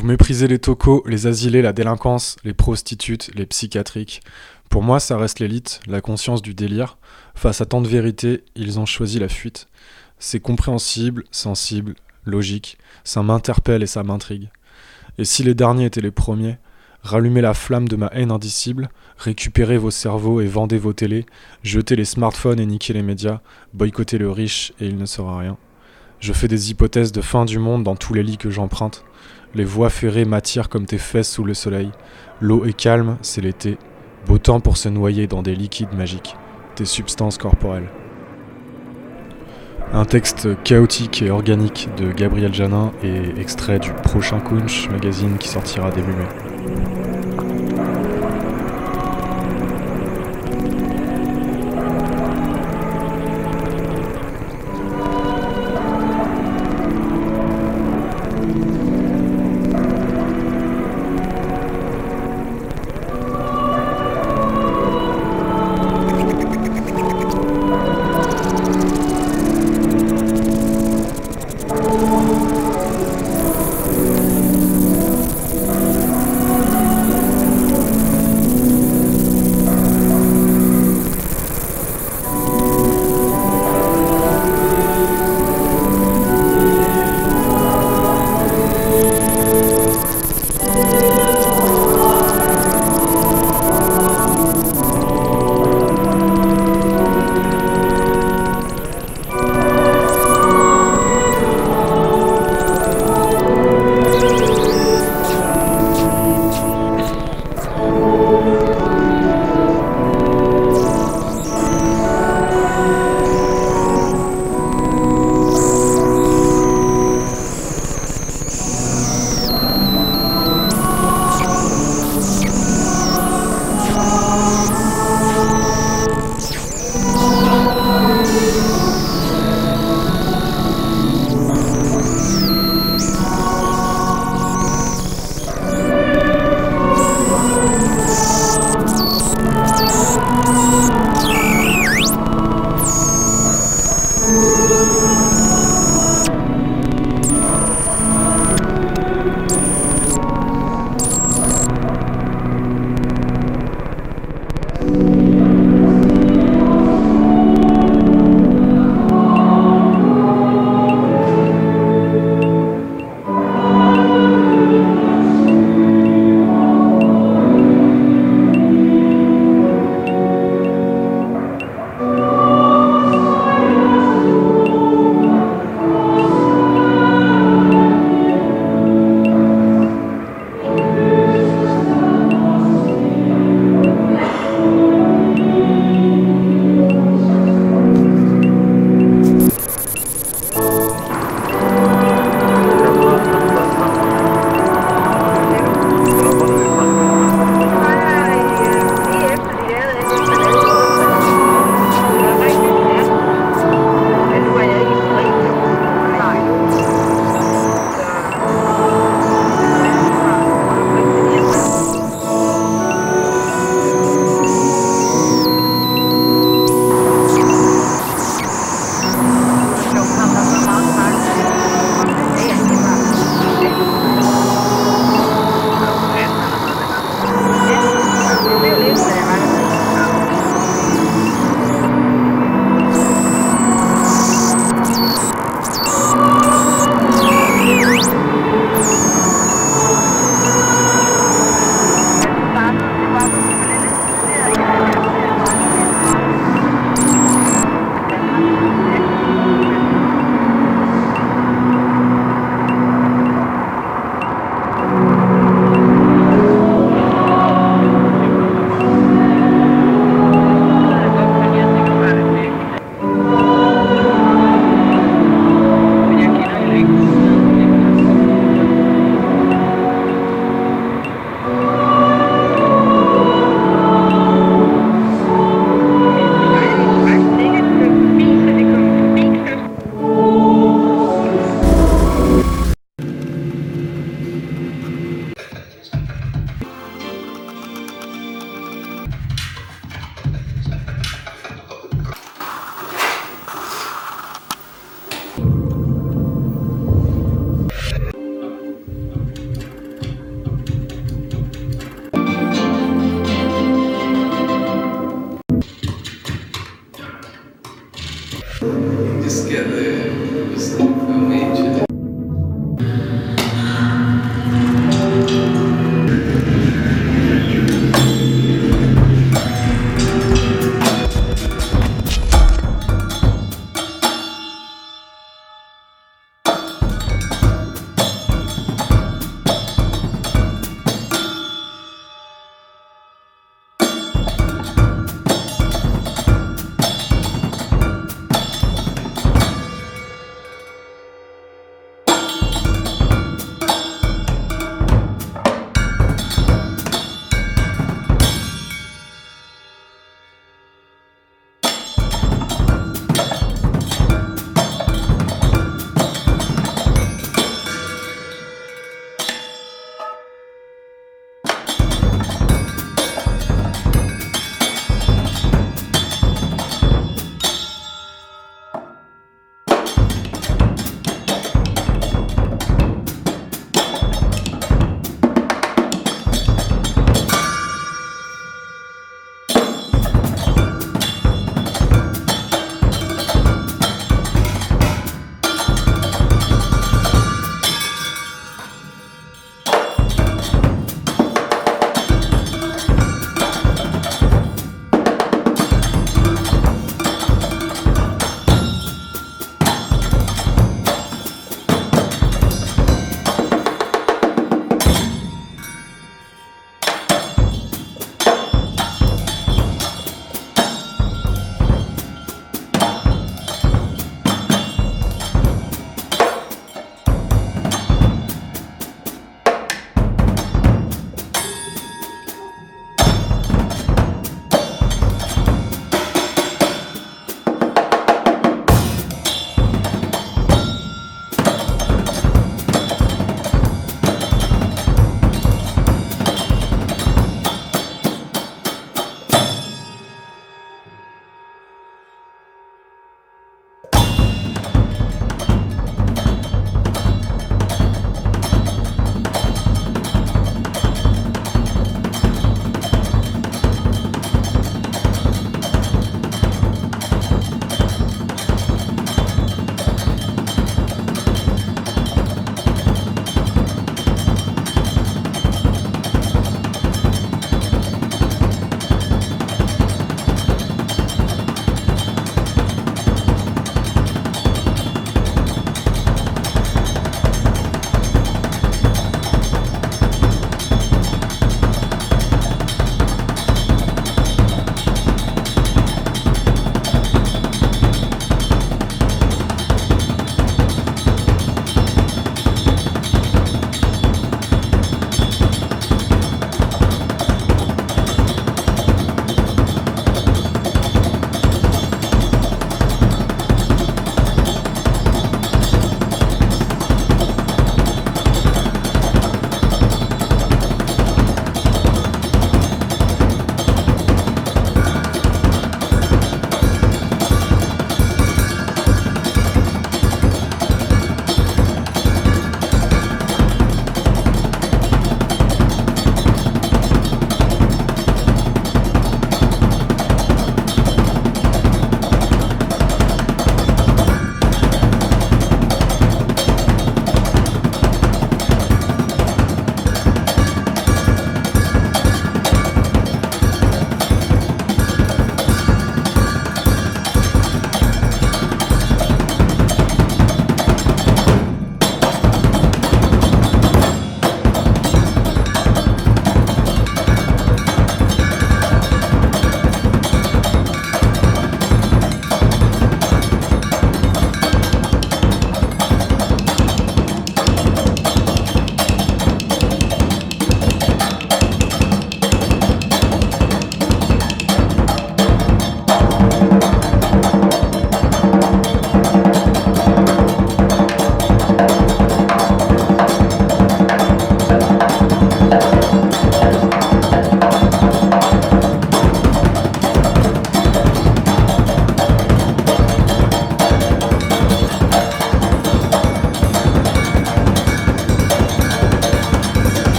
Vous méprisez les tocos, les asilés, la délinquance, les prostitutes, les psychiatriques. Pour moi, ça reste l'élite, la conscience du délire. Face à tant de vérité, ils ont choisi la fuite. C'est compréhensible, sensible, logique, ça m'interpelle et ça m'intrigue. Et si les derniers étaient les premiers, rallumez la flamme de ma haine indicible, récupérez vos cerveaux et vendez vos télés, jetez les smartphones et niquez les médias, boycottez le riche et il ne sera rien. Je fais des hypothèses de fin du monde dans tous les lits que j'emprunte. Les voies ferrées m'attirent comme tes fesses sous le soleil. L'eau est calme, c'est l'été. Beau temps pour se noyer dans des liquides magiques, tes substances corporelles. Un texte chaotique et organique de Gabriel Janin et extrait du prochain Kunch magazine qui sortira début mai.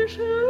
Dankeschön.